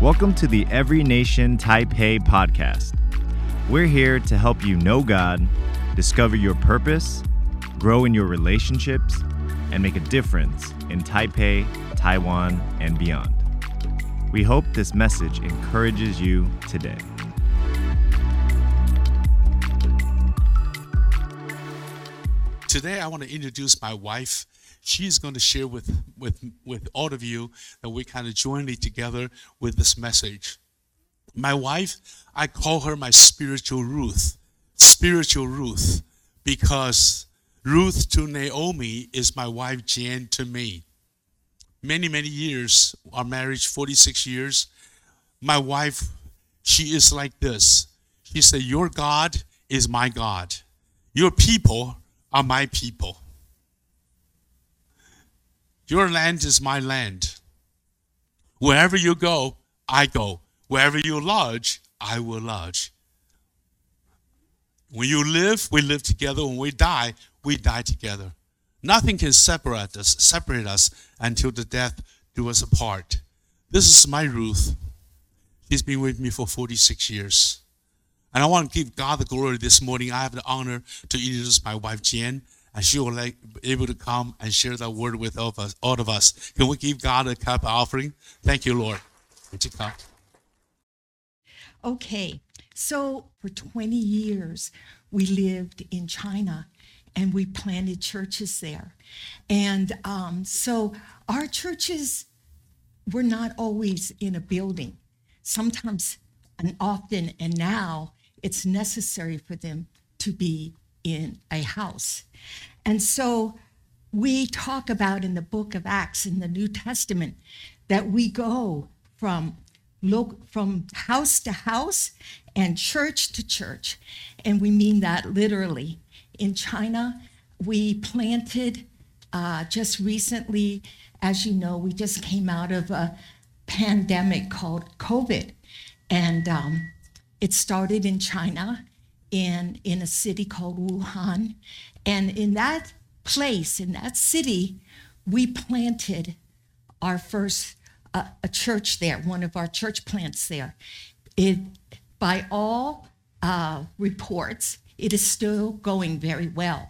Welcome to the Every Nation Taipei podcast. We're here to help you know God, discover your purpose, grow in your relationships, and make a difference in Taipei, Taiwan, and beyond. We hope this message encourages you today. Today, I want to introduce my wife. She's going to share with, with, with all of you that we kind of jointly together with this message. My wife, I call her my spiritual Ruth. Spiritual Ruth, because Ruth to Naomi is my wife Jan to me. Many, many years, our marriage, 46 years. My wife, she is like this. She said, Your God is my God. Your people are my people. Your land is my land. Wherever you go, I go. Wherever you lodge, I will lodge. When you live, we live together. When we die, we die together. Nothing can separate us, separate us until the death do us apart. This is my Ruth. She's been with me for 46 years. And I want to give God the glory this morning. I have the honor to introduce my wife, Jan, and she will be able to come and share that word with all of us. All of us. Can we give God a cup offering? Thank you, Lord. Would you come? Okay, so for 20 years, we lived in China and we planted churches there. And um, so our churches were not always in a building. Sometimes and often, and now it's necessary for them to be in a house. And so we talk about in the book of Acts in the New Testament that we go from from house to house and church to church. And we mean that literally. In China, we planted uh, just recently, as you know, we just came out of a pandemic called COVID. And um, it started in China, in, in a city called Wuhan. And in that place, in that city, we planted our first uh, a church there, one of our church plants there. It, by all uh, reports, it is still going very well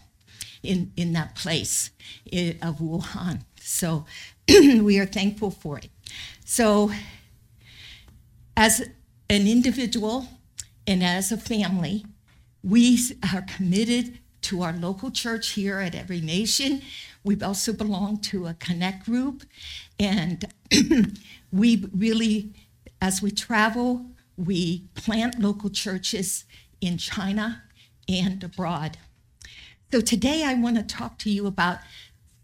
in, in that place in, of Wuhan. So we are thankful for it. So, as an individual and as a family, we are committed to our local church here at Every Nation. We've also belong to a connect group, and we really, as we travel, we plant local churches in China and abroad. So today I want to talk to you about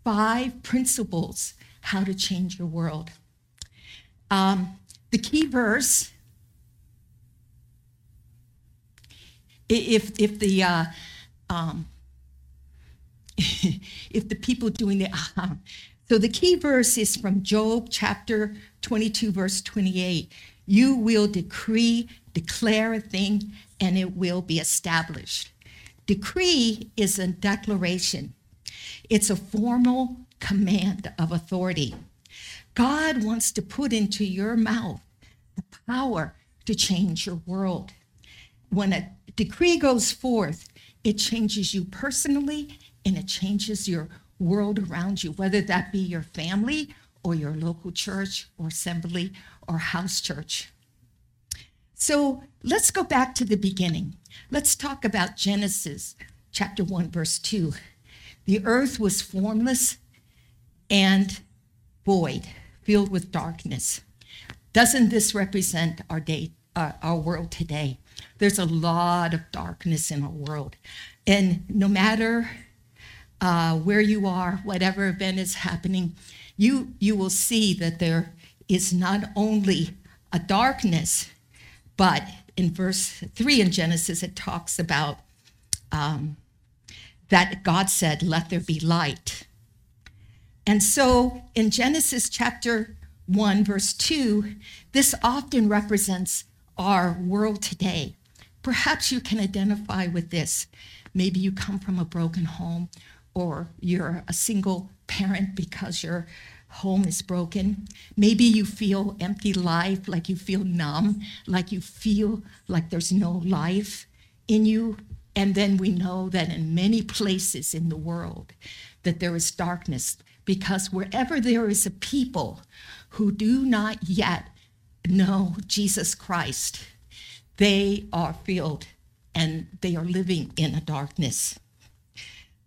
five principles how to change your world. Um, the key verse, if if the uh, um, if the people doing the uh, so the key verse is from Job chapter 22 verse 28. You will decree, declare a thing, and it will be established. Decree is a declaration. It's a formal command of authority. God wants to put into your mouth the power to change your world. When a decree goes forth, it changes you personally and it changes your world around you, whether that be your family or your local church or assembly or house church. So let's go back to the beginning. Let's talk about Genesis chapter 1, verse 2. The earth was formless and void, filled with darkness. Doesn't this represent our day, uh, our world today? There's a lot of darkness in our world. And no matter uh, where you are, whatever event is happening, you, you will see that there is not only a darkness, but in verse 3 in Genesis, it talks about um, that God said, Let there be light. And so in Genesis chapter 1, verse 2, this often represents our world today. Perhaps you can identify with this. Maybe you come from a broken home, or you're a single parent because your home is broken. Maybe you feel empty life, like you feel numb, like you feel like there's no life in you. And then we know that in many places in the world that there is darkness because wherever there is a people who do not yet know Jesus Christ, they are filled and they are living in a darkness.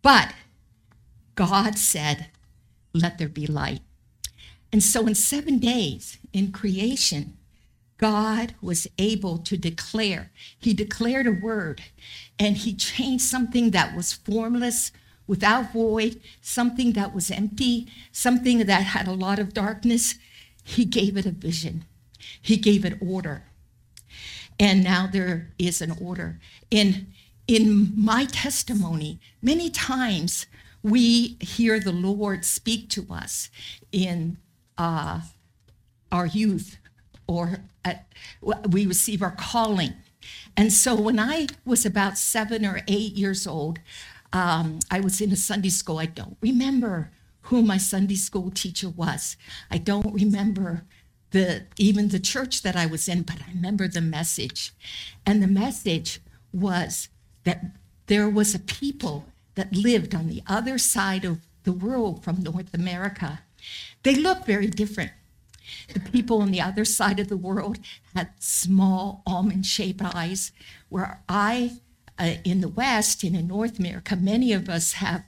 But God said, Let there be light. And so in seven days in creation, God was able to declare, He declared a word, and He changed something that was formless, without void, something that was empty, something that had a lot of darkness. He gave it a vision, He gave it order. And now there is an order. In, in my testimony, many times we hear the Lord speak to us in uh, our youth or at, we receive our calling. And so when I was about seven or eight years old, um, I was in a Sunday school. I don't remember who my Sunday school teacher was. I don't remember the even the church that I was in, but I remember the message. And the message was that there was a people that lived on the other side of the world from North America. They looked very different. The people on the other side of the world had small almond shaped eyes, where I, uh, in the West and in North America, many of us have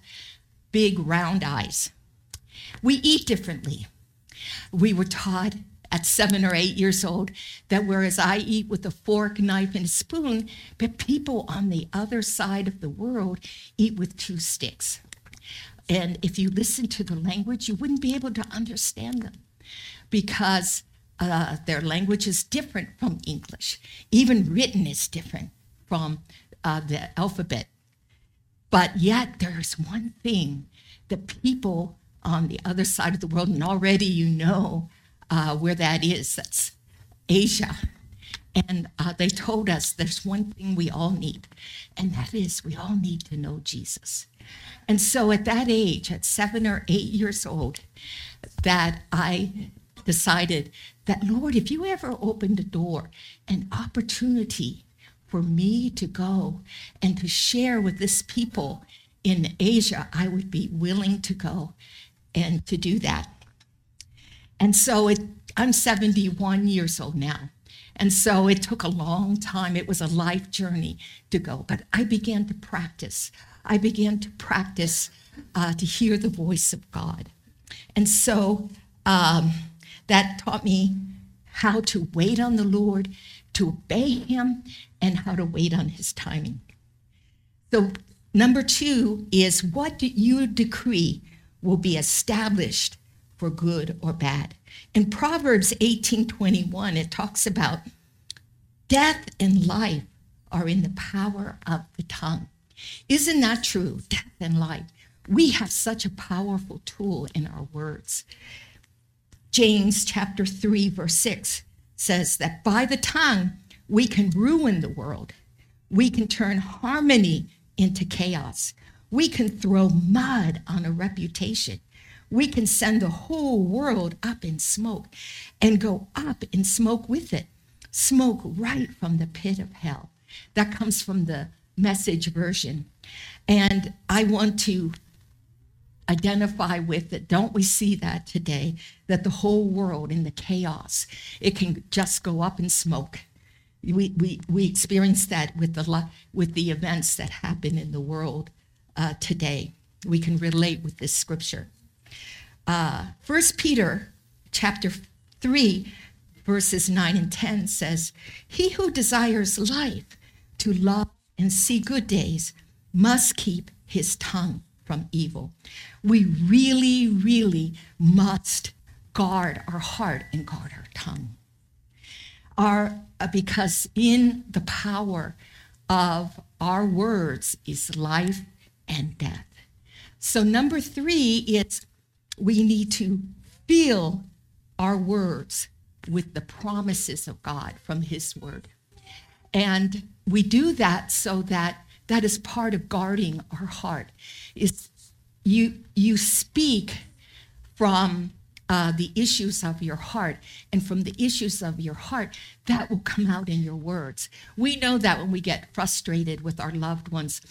big round eyes. We eat differently. We were taught at seven or eight years old that whereas I eat with a fork, knife, and spoon, but people on the other side of the world eat with two sticks. And if you listen to the language, you wouldn't be able to understand them because uh, their language is different from English. Even written is different from uh, the alphabet. But yet, there's one thing that people on the other side of the world, and already you know uh, where that is. That's Asia. And uh, they told us there's one thing we all need, and that is we all need to know Jesus. And so at that age, at seven or eight years old, that I decided that, Lord, if you ever opened a door, an opportunity for me to go and to share with this people in Asia, I would be willing to go and to do that. And so it, I'm 71 years old now. And so it took a long time. It was a life journey to go. But I began to practice. I began to practice uh, to hear the voice of God. And so um, that taught me how to wait on the Lord, to obey Him, and how to wait on His timing. So, number two is what you decree will be established for good or bad. In Proverbs 18:21 it talks about death and life are in the power of the tongue. Isn't that true? Death and life. We have such a powerful tool in our words. James chapter 3 verse 6 says that by the tongue we can ruin the world. We can turn harmony into chaos. We can throw mud on a reputation we can send the whole world up in smoke and go up in smoke with it. Smoke right from the pit of hell. That comes from the message version. And I want to identify with it. Don't we see that today? That the whole world in the chaos, it can just go up in smoke. We, we, we experience that with the, with the events that happen in the world uh, today. We can relate with this scripture. Uh, First Peter chapter 3, verses 9 and 10 says, He who desires life to love and see good days must keep his tongue from evil. We really, really must guard our heart and guard our tongue. Our, uh, because in the power of our words is life and death. So, number three is we need to fill our words with the promises of God from His Word. And we do that so that that is part of guarding our heart. Is you you speak from uh, the issues of your heart. And from the issues of your heart, that will come out in your words. We know that when we get frustrated with our loved ones,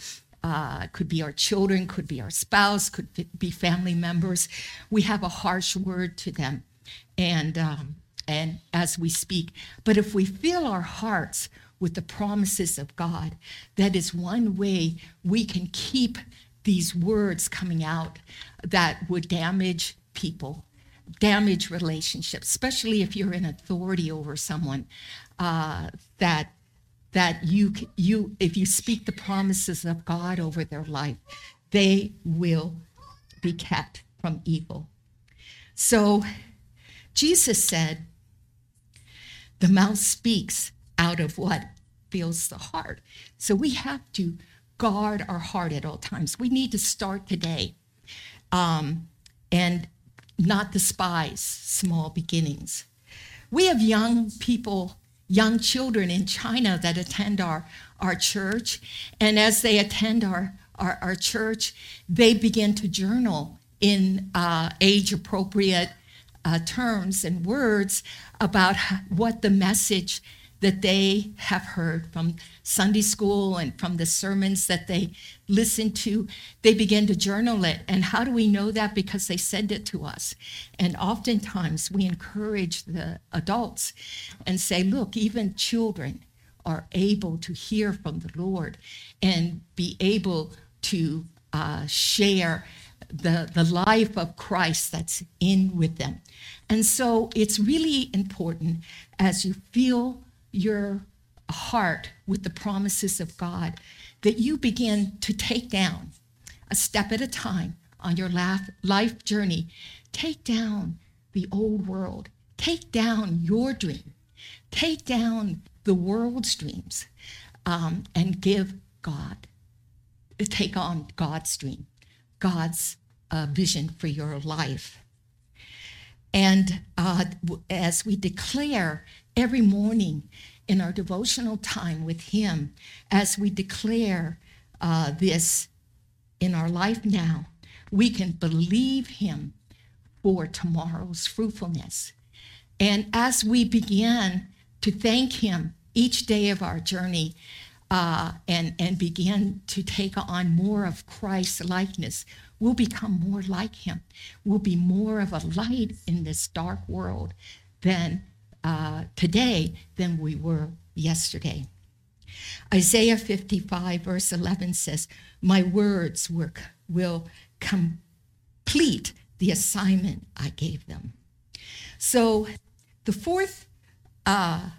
uh, could be our children, could be our spouse, could be family members. We have a harsh word to them, and um, and as we speak. But if we fill our hearts with the promises of God, that is one way we can keep these words coming out that would damage people, damage relationships, especially if you're in authority over someone. Uh, that that you you if you speak the promises of God over their life, they will be kept from evil. So Jesus said, the mouth speaks out of what fills the heart. So we have to guard our heart at all times. We need to start today um, and not despise small beginnings. We have young people, young children in China that attend our, our church. And as they attend our, our, our church, they begin to journal in uh, age appropriate uh, terms and words about what the message that they have heard from Sunday school and from the sermons that they listen to, they begin to journal it. And how do we know that? Because they send it to us. And oftentimes we encourage the adults and say, look, even children are able to hear from the Lord and be able to uh, share the, the life of Christ that's in with them. And so it's really important as you feel your heart with the promises of God that you begin to take down a step at a time on your life journey. Take down the old world, take down your dream, take down the world's dreams, um, and give God, take on God's dream. God's uh, vision for your life. And uh, as we declare every morning in our devotional time with Him, as we declare uh, this in our life now, we can believe Him for tomorrow's fruitfulness. And as we begin to thank Him each day of our journey, uh, and, and begin to take on more of Christ's likeness, we'll become more like him. We'll be more of a light in this dark world than uh, today than we were yesterday. Isaiah 55, verse 11 says, My words work, will complete the assignment I gave them. So, the fourth uh,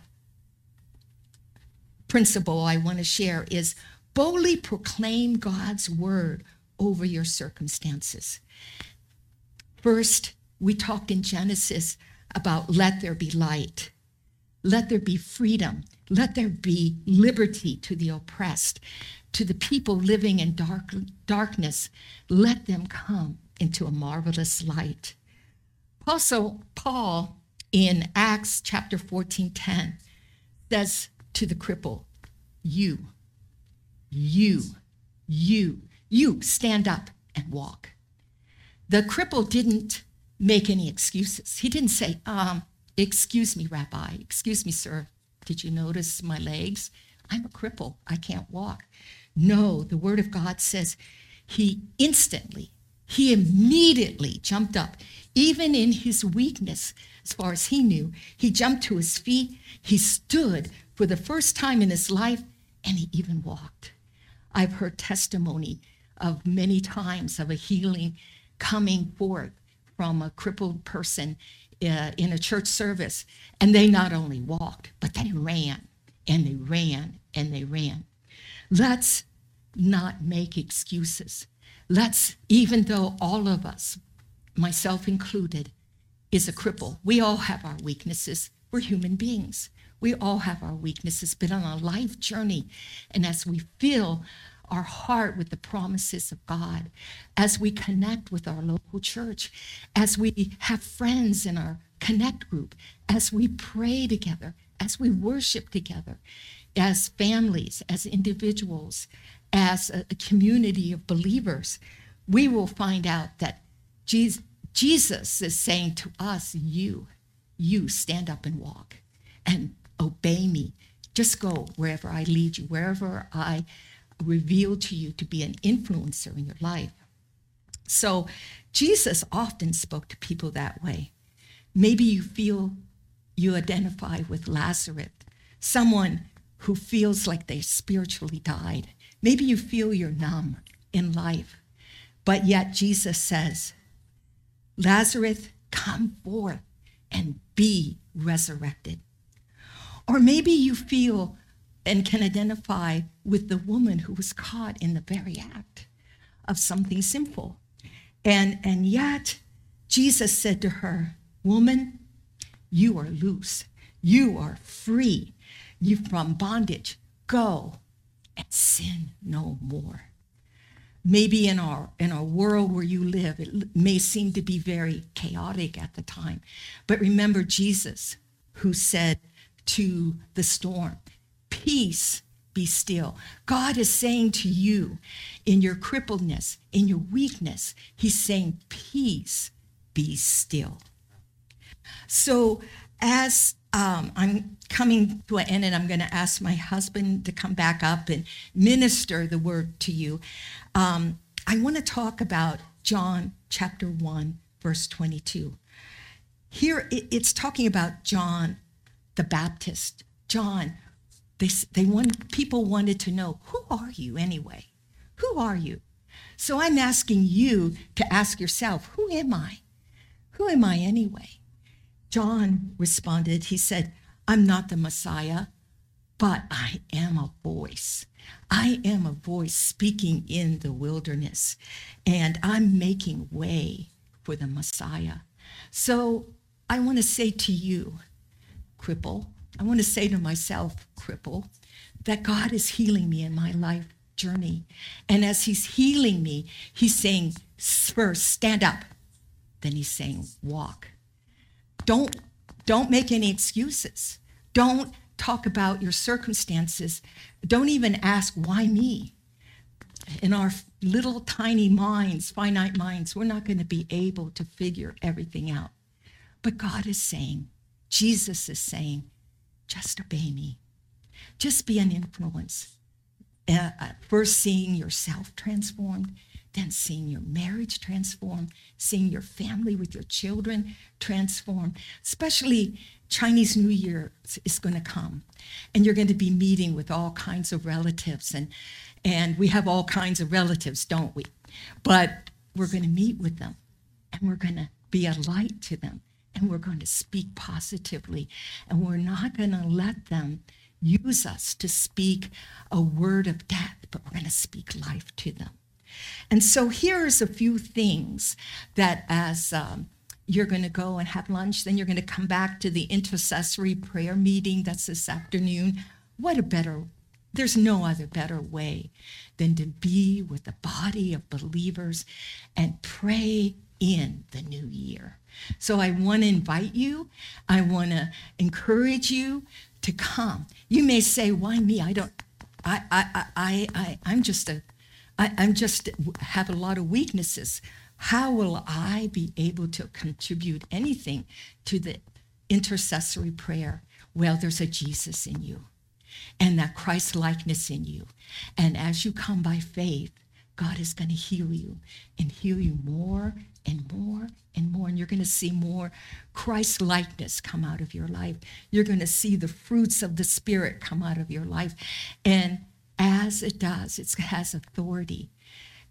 principle I want to share is boldly proclaim God's word over your circumstances. First, we talked in Genesis about let there be light, let there be freedom, let there be liberty to the oppressed, to the people living in dark, darkness, let them come into a marvelous light. Also, Paul in Acts chapter 14 10 says to the cripple, You, you, you, you stand up and walk. The cripple didn't make any excuses. He didn't say, um, Excuse me, Rabbi, excuse me, sir, did you notice my legs? I'm a cripple, I can't walk. No, the word of God says he instantly, he immediately jumped up, even in his weakness, as far as he knew. He jumped to his feet, he stood for the first time in his life, and he even walked. I've heard testimony of many times of a healing coming forth from a crippled person uh, in a church service. And they not only walked, but they ran and they ran and they ran. Let's not make excuses. Let's, even though all of us, myself included, is a cripple, we all have our weaknesses. We're human beings. We all have our weaknesses, but on a life journey, and as we feel our heart with the promises of God, as we connect with our local church, as we have friends in our connect group, as we pray together, as we worship together, as families, as individuals, as a, community of believers, we will find out that Jesus, is saying to us, you, you stand up and walk and obey me. Just go wherever I lead you, wherever I reveal to you to be an influencer in your life. So Jesus often spoke to people that way. Maybe you feel you identify with Lazarus, someone who feels like they spiritually died. Maybe you feel you're numb in life, but yet Jesus says, Lazarus, come forth and be resurrected. Or maybe you feel and can identify with the woman who was caught in the very act of something sinful. And, and yet, Jesus said to her, Woman, you are loose. You are free. You're from bondage. Go and sin no more. Maybe in our in our world where you live, it may seem to be very chaotic at the time. But remember Jesus, who said to the storm, Peace, be still. God is saying to you in your crippledness, in your weakness, He's saying, Peace, be still. So, as um, I'm coming to an end, and I'm going to ask my husband to come back up and minister the word to you, um, I want to talk about John chapter 1, verse 22. Here it's talking about John the Baptist. John, they, they want, people wanted to know, who are you anyway? Who are you? So I'm asking you to ask yourself, who am I? Who am I anyway? John responded, he said, I'm not the Messiah, but I am a voice. I am a voice speaking in the wilderness, and I'm making way for the Messiah. So I want to say to you, cripple, I want to say to myself, cripple, that God is healing me in my life journey. And as He's healing me, He's saying, first, stand up. Then He's saying, walk. Don't, don't make any excuses. Don't talk about your circumstances. Don't even ask, why me? In our little tiny minds, finite minds, we're not going to be able to figure everything out. But God is saying, Jesus is saying, just obey me. Just be an influence. Uh, uh first, seeing yourself transformed, then seeing your marriage transformed, seeing your family with your children transformed, especially Chinese New Year is going to come, and you're going to be meeting with all kinds of relatives, and and we have all kinds of relatives, don't we? But we're going to meet with them, and we're going to be a light to them, and we're going to speak positively, and we're not going to let them use us to speak a word of death, but we're going to speak life to them. And so here's a few things that as um, you're going to go and have lunch, then you're going to come back to the intercessory prayer meeting that's this afternoon. What a better, there's no other better way than to be with the body of believers and pray in the new year. So I want to invite you, I want to encourage you to come. You may say, why me? I don't, I, I, I, I, I'm just a I, I'm just have a lot of weaknesses. How will I be able to contribute anything to the intercessory prayer? Well, there's a Jesus in you and that Christ likeness in you. And as you come by faith, God is going to heal you and heal you more and more and more. And you're going to see more Christ likeness come out of your life. You're going to see the fruits of the Spirit come out of your life. And as it does, it has authority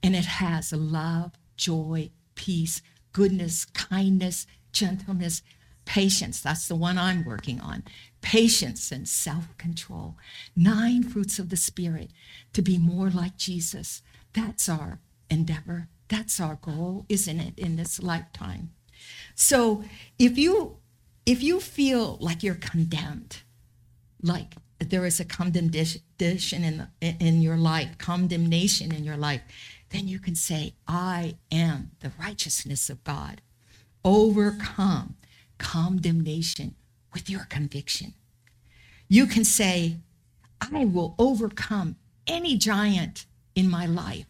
and it has love, joy, peace, goodness, kindness, gentleness, patience. That's the one I'm working on. Patience and self control. Nine fruits of the Spirit to be more like Jesus. That's our endeavor. That's our goal, isn't it, in this lifetime? So if you if you feel like you're condemned, like there is a condemnation in, in your life, condemnation in your life, then you can say, I am the righteousness of God. Overcome condemnation with your conviction. You can say, I will overcome any giant in my life,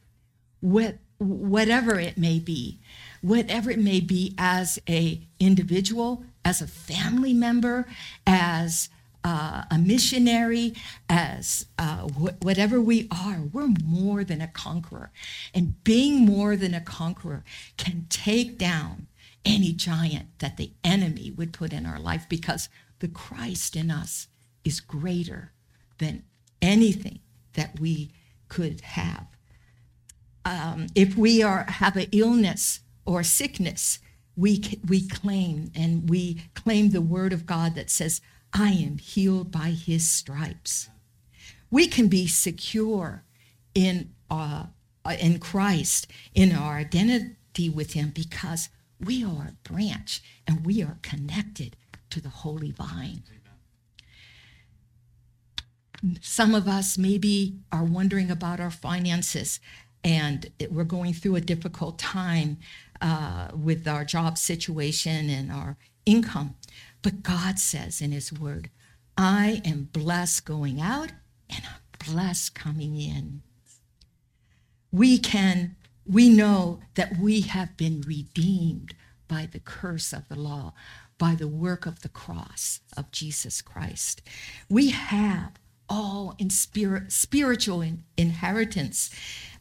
whatever it may be. whatever it may be, as a individual, as a family member, as uh, a missionary, as uh, wh- whatever we are, we're more than a conqueror. And being more than a conqueror can take down any giant that the enemy would put in our life because the Christ in us is greater than anything that we could have. Um, if we are have an illness or sickness, we we claim and we claim the word of God that says, "I am healed by His stripes." We can be secure in uh, in Christ in our identity with Him because we are a branch and we are connected to the holy vine. Some of us maybe are wondering about our finances and we're going through a difficult time uh, with our job situation and our income. But God says in His Word, I am blessed going out and I'm blessed coming in. We can, we know that we have been redeemed by the curse of the law, by the work of the cross of Jesus Christ. We have all in spirit, spiritual in, inheritance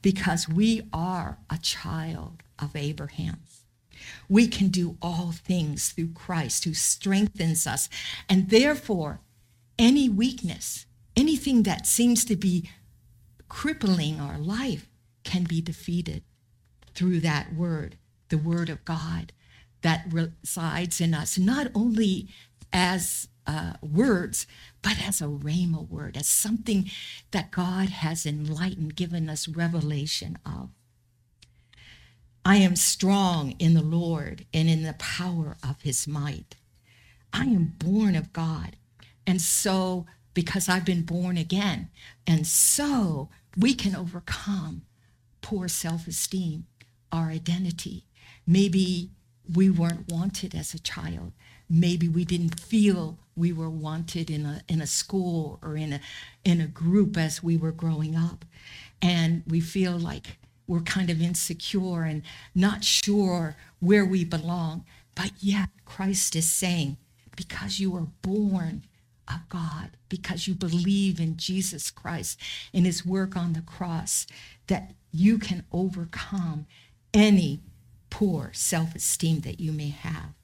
because we are a child of Abraham. We can do all things through Christ who strengthens us. And therefore, any weakness, anything that seems to be crippling our life, can be defeated through that word, the word of God that resides in us, not only as uh, words, but as a rhema word, as something that God has enlightened, given us revelation of. I am strong in the Lord and in the power of his might. I am born of God. And so, because I've been born again, and so we can overcome poor self esteem, our identity. Maybe we weren't wanted as a child. Maybe we didn't feel we were wanted in a, in a school or in a, in a group as we were growing up. And we feel like we're kind of insecure and not sure where we belong. But yet, Christ is saying, because you were born of God, because you believe in Jesus Christ and his work on the cross, that you can overcome any poor self esteem that you may have.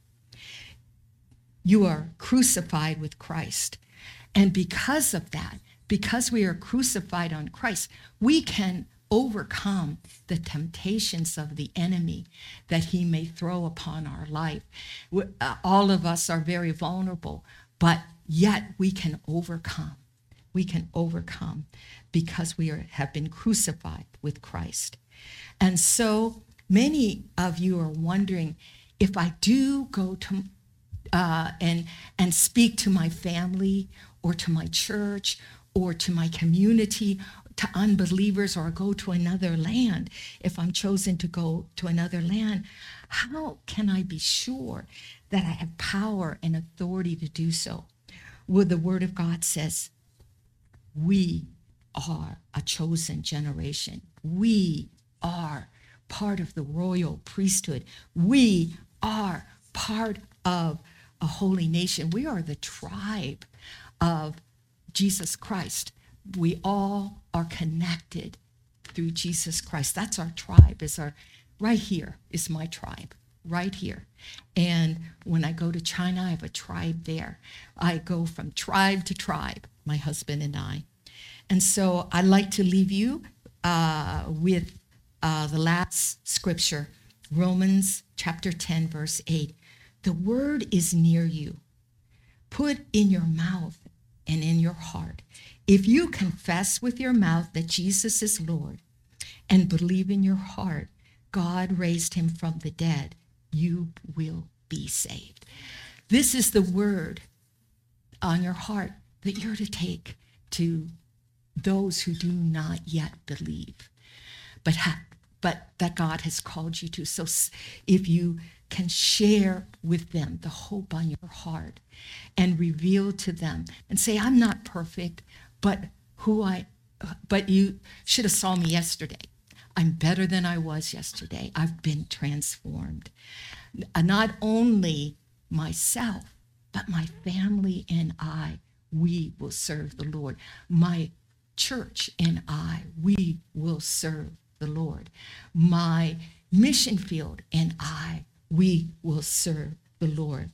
You are crucified with Christ. And because of that, because we are crucified on Christ, we can overcome the temptations of the enemy that he may throw upon our life. Uh, all of us are very vulnerable, but yet we can overcome. We can overcome because we are, have been crucified with Christ. And so many of you are wondering if I do go to uh, and and speak to my family or to my church or to my community to unbelievers or go to another land. If i'm chosen to go to another land how can i be sure that i have power and authority to do so? Well the word of god says we are a chosen generation. We are part of the royal priesthood. We are part of a holy nation. We are the tribe of Jesus Christ. We all are connected through Jesus Christ. That's our tribe. Is our right here is my tribe. Right here. And when I go to China, I have a tribe there. I go from tribe to tribe, my husband and I. And so I'd like to leave you uh, with uh, the last scripture, Romans chapter 10, verse 8. The word is near you. Put in your mouth and in your heart. If you confess with your mouth that Jesus is Lord and believe in your heart God raised him from the dead, you will be saved. This is the word on your heart that you're to take to those who do not yet believe, but ha- but that God has called you to. So if you can share with them the hope on your heart and reveal to them and say, I'm not perfect, but who I, but you should have saw me yesterday. I'm better than I was yesterday. I've been transformed. Not only myself, but my family and I, we will serve the Lord. My church and I, we will serve the Lord. My mission field and I, we will serve the Lord.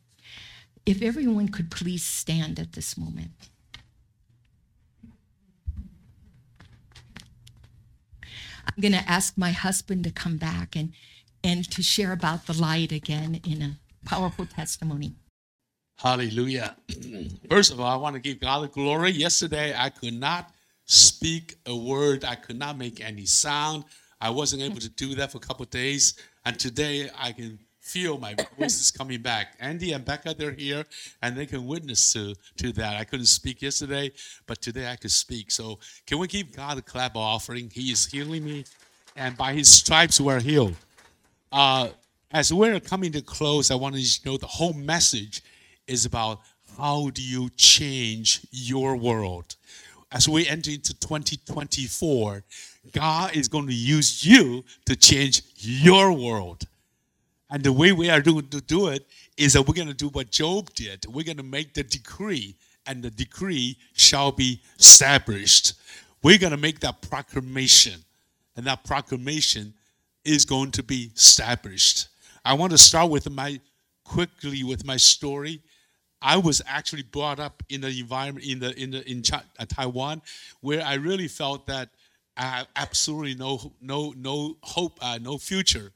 If everyone could please stand at this moment. I'm going to ask my husband to come back and, and to share about the light again in a powerful testimony. Hallelujah. First of all, I want to give God the glory. Yesterday, I could not speak a word, I could not make any sound. I wasn't able to do that for a couple of days. And today, I can feel my voice is coming back. Andy and Becca, they're here, and they can witness to, to that. I couldn't speak yesterday, but today I could speak. So can we give God a clap offering? He is healing me, and by his stripes we're healed. Uh, as we're coming to close, I want you to know the whole message is about how do you change your world. As we enter into 2024, God is going to use you to change your world. And the way we are going to do it is that we're going to do what Job did. We're going to make the decree, and the decree shall be established. We're going to make that proclamation, and that proclamation is going to be established. I want to start with my quickly with my story. I was actually brought up in the environment in the in the in Ch- uh, Taiwan, where I really felt that I have absolutely no no no hope, uh, no future.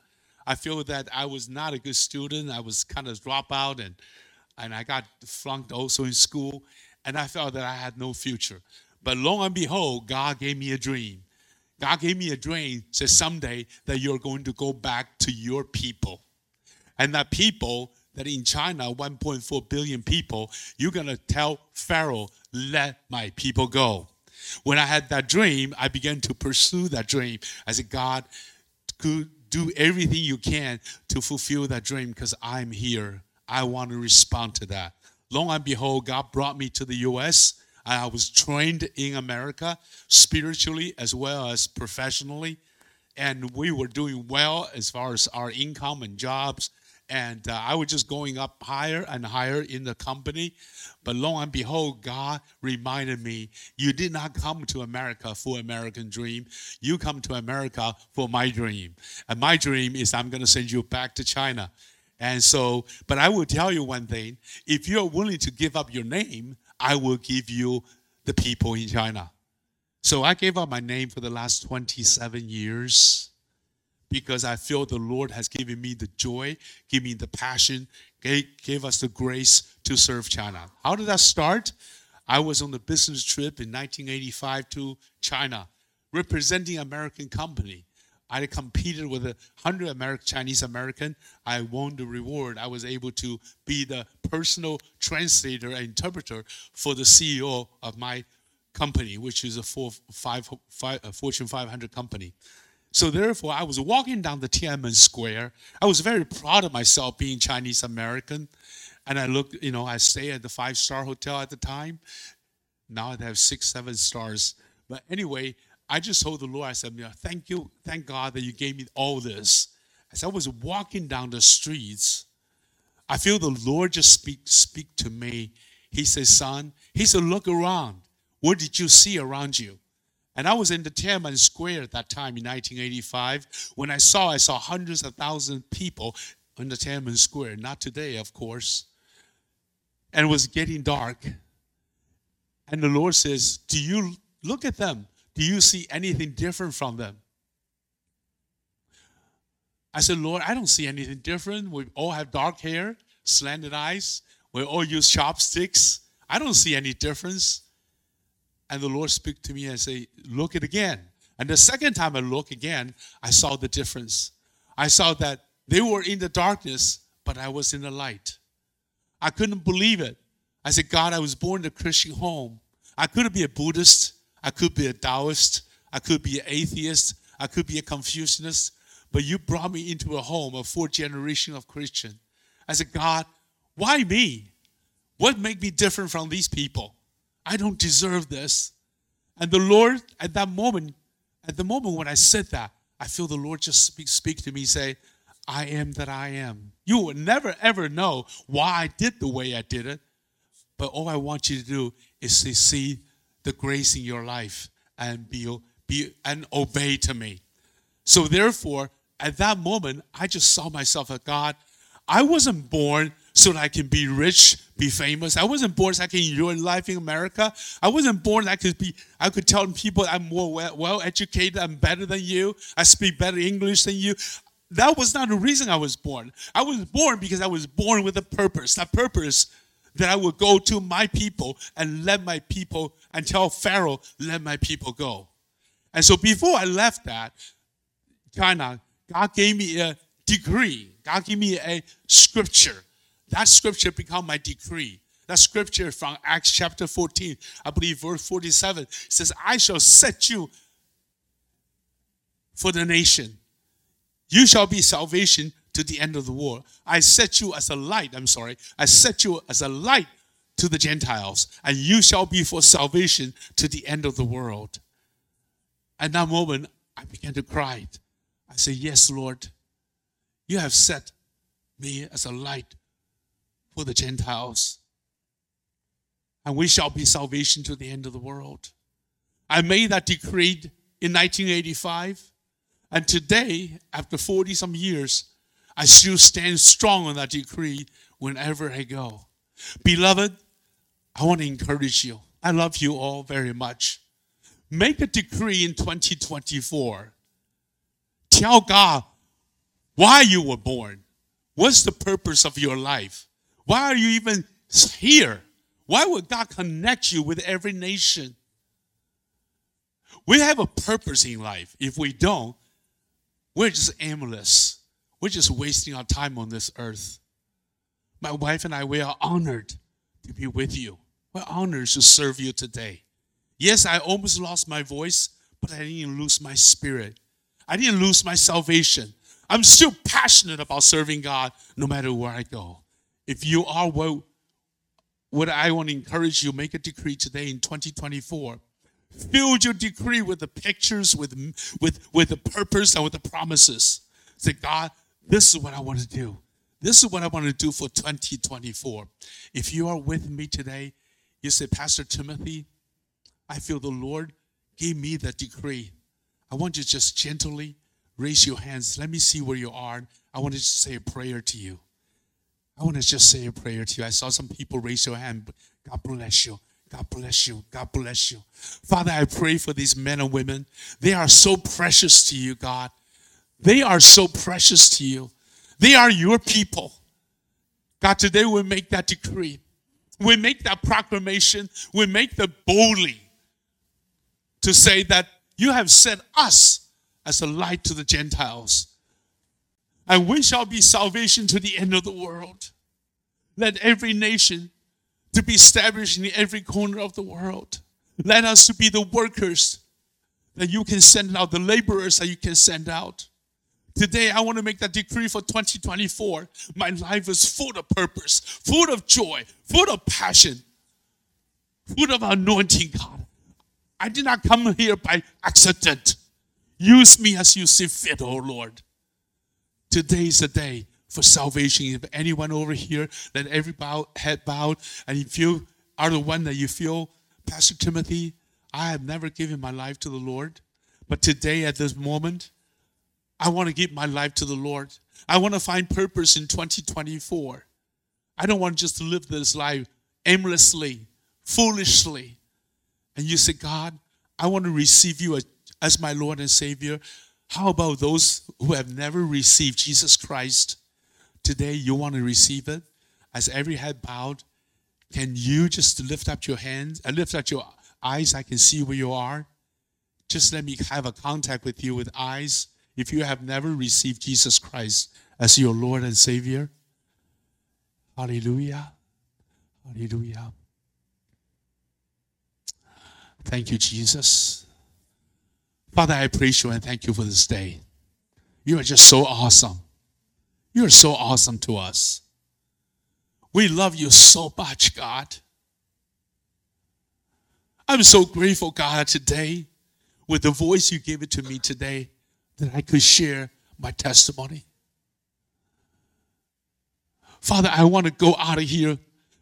I feel that I was not a good student. I was kind of dropout, and and I got flunked also in school, and I felt that I had no future. But lo and behold, God gave me a dream. God gave me a dream. Said someday that you're going to go back to your people, and that people that in China, 1.4 billion people, you're gonna tell Pharaoh, let my people go. When I had that dream, I began to pursue that dream. I said, God, could do everything you can to fulfill that dream because I'm here. I want to respond to that. Long and behold, God brought me to the U.S. I was trained in America spiritually as well as professionally. And we were doing well as far as our income and jobs and uh, I was just going up higher and higher in the company. But lo and behold, God reminded me, you did not come to America for American dream. You come to America for my dream. And my dream is I'm going to send you back to China. And so, but I will tell you one thing, if you're willing to give up your name, I will give you the people in China. So I gave up my name for the last 27 years because I feel the Lord has given me the joy, given me the passion, gave, gave us the grace to serve China. How did that start? I was on a business trip in 1985 to China, representing American company. I competed with a hundred American Chinese American. I won the reward. I was able to be the personal translator and interpreter for the CEO of my company, which is a, four, five, five, a Fortune 500 company. So therefore, I was walking down the Tiananmen Square. I was very proud of myself being Chinese American. And I looked, you know, I stayed at the five star hotel at the time. Now I have six, seven stars. But anyway, I just told the Lord, I said, thank you, thank God that you gave me all this. As I was walking down the streets, I feel the Lord just speak, speak to me. He says, son, he said, look around. What did you see around you? And I was in the Tiananmen Square at that time in 1985. When I saw, I saw hundreds of thousands of people in the Tiananmen Square. Not today, of course. And it was getting dark. And the Lord says, Do you look at them? Do you see anything different from them? I said, Lord, I don't see anything different. We all have dark hair, slanted eyes. We all use chopsticks. I don't see any difference. And the Lord speak to me and say, look it again. And the second time I look again, I saw the difference. I saw that they were in the darkness, but I was in the light. I couldn't believe it. I said, God, I was born in a Christian home. I could be a Buddhist. I could be a Taoist. I could be an atheist. I could be a Confucianist. But you brought me into a home of four generation of Christian. I said, God, why me? What make me different from these people? I don't deserve this. And the Lord, at that moment, at the moment when I said that, I feel the Lord just speak, speak to me, say, I am that I am. You will never ever know why I did the way I did it, but all I want you to do is to see the grace in your life and be, be and obey to me. So therefore, at that moment, I just saw myself as God. I wasn't born so that I can be rich, be famous. I wasn't born so I can enjoy life in America. I wasn't born I could be I could tell people I'm more well, well educated, I'm better than you, I speak better English than you. That was not the reason I was born. I was born because I was born with a purpose. That purpose that I would go to my people and let my people and tell Pharaoh, let my people go. And so before I left that, China, God gave me a degree. God gave me a scripture. That scripture become my decree. That scripture from Acts chapter 14, I believe verse 47, says, I shall set you for the nation. You shall be salvation to the end of the world. I set you as a light, I'm sorry, I set you as a light to the Gentiles, and you shall be for salvation to the end of the world. At that moment, I began to cry. I said, Yes, Lord, you have set me as a light for the Gentiles, and we shall be salvation to the end of the world. I made that decree in 1985, and today, after 40 some years, I still stand strong on that decree whenever I go. Beloved, I want to encourage you. I love you all very much. Make a decree in 2024. Tell God why you were born. What's the purpose of your life? Why are you even here? Why would God connect you with every nation? We have a purpose in life. If we don't, we're just aimless. We're just wasting our time on this earth. My wife and I, we are honored to be with you. We're honored to serve you today. Yes, I almost lost my voice, but I didn't lose my spirit. I didn't lose my salvation. I'm still passionate about serving God no matter where I go. If you are what, what I want to encourage you, make a decree today in 2024. Fill your decree with the pictures, with, with, with the purpose, and with the promises. Say, God, this is what I want to do. This is what I want to do for 2024. If you are with me today, you say, Pastor Timothy, I feel the Lord gave me that decree. I want you to just gently raise your hands. Let me see where you are. I want to just say a prayer to you. I want to just say a prayer to you. I saw some people raise your hand. God bless you. God bless you. God bless you. Father, I pray for these men and women. They are so precious to you, God. They are so precious to you. They are your people. God, today we make that decree. We make that proclamation. We make the boldly to say that you have set us as a light to the Gentiles. And we shall be salvation to the end of the world. Let every nation to be established in every corner of the world. Let us to be the workers that you can send out, the laborers that you can send out. Today, I want to make that decree for 2024. My life is full of purpose, full of joy, full of passion, full of anointing, God. I did not come here by accident. Use me as you see fit, oh Lord. Today is the day for salvation. If anyone over here, that every bow, head bowed, and if you are the one that you feel, Pastor Timothy, I have never given my life to the Lord, but today at this moment, I want to give my life to the Lord. I want to find purpose in 2024. I don't want just to live this life aimlessly, foolishly. And you say, God, I want to receive you as, as my Lord and Savior. How about those who have never received Jesus Christ? Today, you want to receive it? As every head bowed, can you just lift up your hands and lift up your eyes? I can see where you are. Just let me have a contact with you with eyes if you have never received Jesus Christ as your Lord and Savior. Hallelujah. Hallelujah. Thank you, Jesus. Father, I praise you and thank you for this day. You are just so awesome. You are so awesome to us. We love you so much, God. I'm so grateful, God, today with the voice you gave it to me today that I could share my testimony. Father, I want to go out of here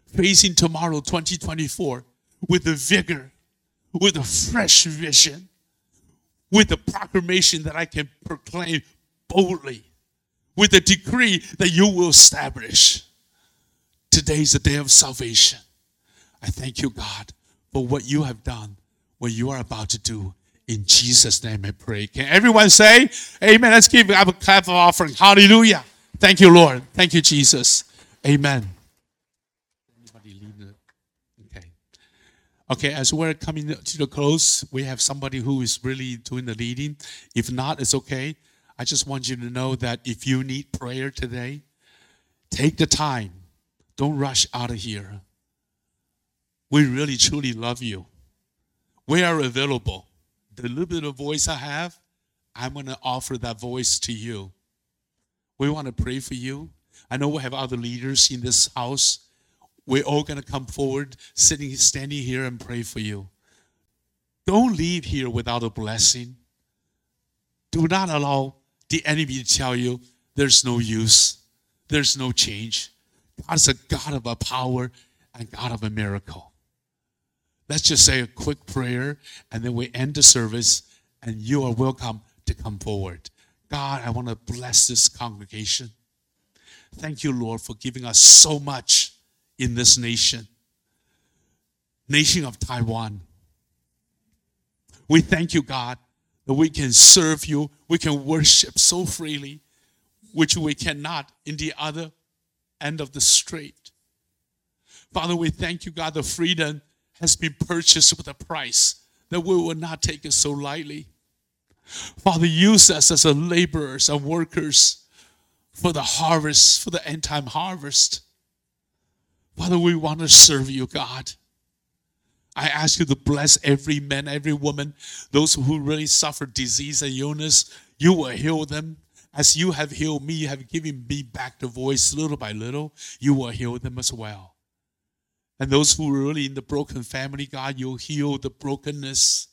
facing tomorrow, 2024, with the vigor, with a fresh vision, with a proclamation that I can proclaim boldly, with a decree that you will establish. Today is the day of salvation. I thank you, God, for what you have done, what you are about to do. In Jesus' name I pray. Can everyone say amen? Let's give up a clap of offering. Hallelujah. Thank you, Lord. Thank you, Jesus. Amen. Anybody lead the- Okay. Okay, as we're coming to the close, we have somebody who is really doing the leading. If not, it's okay. I just want you to know that if you need prayer today, take the time. Don't rush out of here. We really truly love you. We are available. The little bit of voice I have, I'm going to offer that voice to you. We want to pray for you. I know we have other leaders in this house. We're all going to come forward, sitting, standing here, and pray for you. Don't leave here without a blessing. Do not allow the enemy to tell you there's no use, there's no change. God is a God of a power and God of a miracle. Let's just say a quick prayer and then we end the service, and you are welcome to come forward. God, I want to bless this congregation. Thank you, Lord, for giving us so much in this nation, nation of Taiwan. We thank you, God, that we can serve you, we can worship so freely, which we cannot in the other end of the strait. Father, we thank you, God, the freedom has been purchased with a price that we will not take it so lightly. Father, use us as a laborers and workers for the harvest, for the end time harvest. Father, we want to serve you, God. I ask you to bless every man, every woman, those who really suffer disease and illness. You will heal them. As you have healed me, you have given me back the voice little by little. You will heal them as well. And those who are really in the broken family, God, you'll heal the brokenness.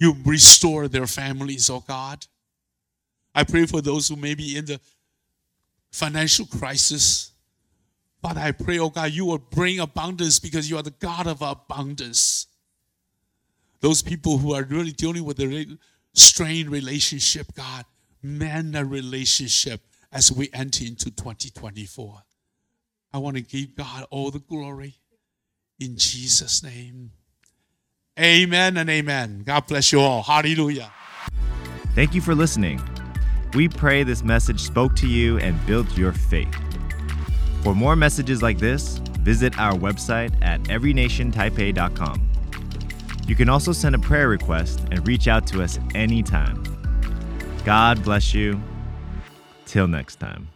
You restore their families, oh God. I pray for those who may be in the financial crisis. Father, I pray, oh God, you will bring abundance because you are the God of abundance. Those people who are really dealing with a strained relationship, God, mend a relationship as we enter into 2024. I want to give God all the glory in Jesus' name. Amen and amen. God bless you all. Hallelujah. Thank you for listening. We pray this message spoke to you and built your faith. For more messages like this, visit our website at everynationtaipei.com. You can also send a prayer request and reach out to us anytime. God bless you. Till next time.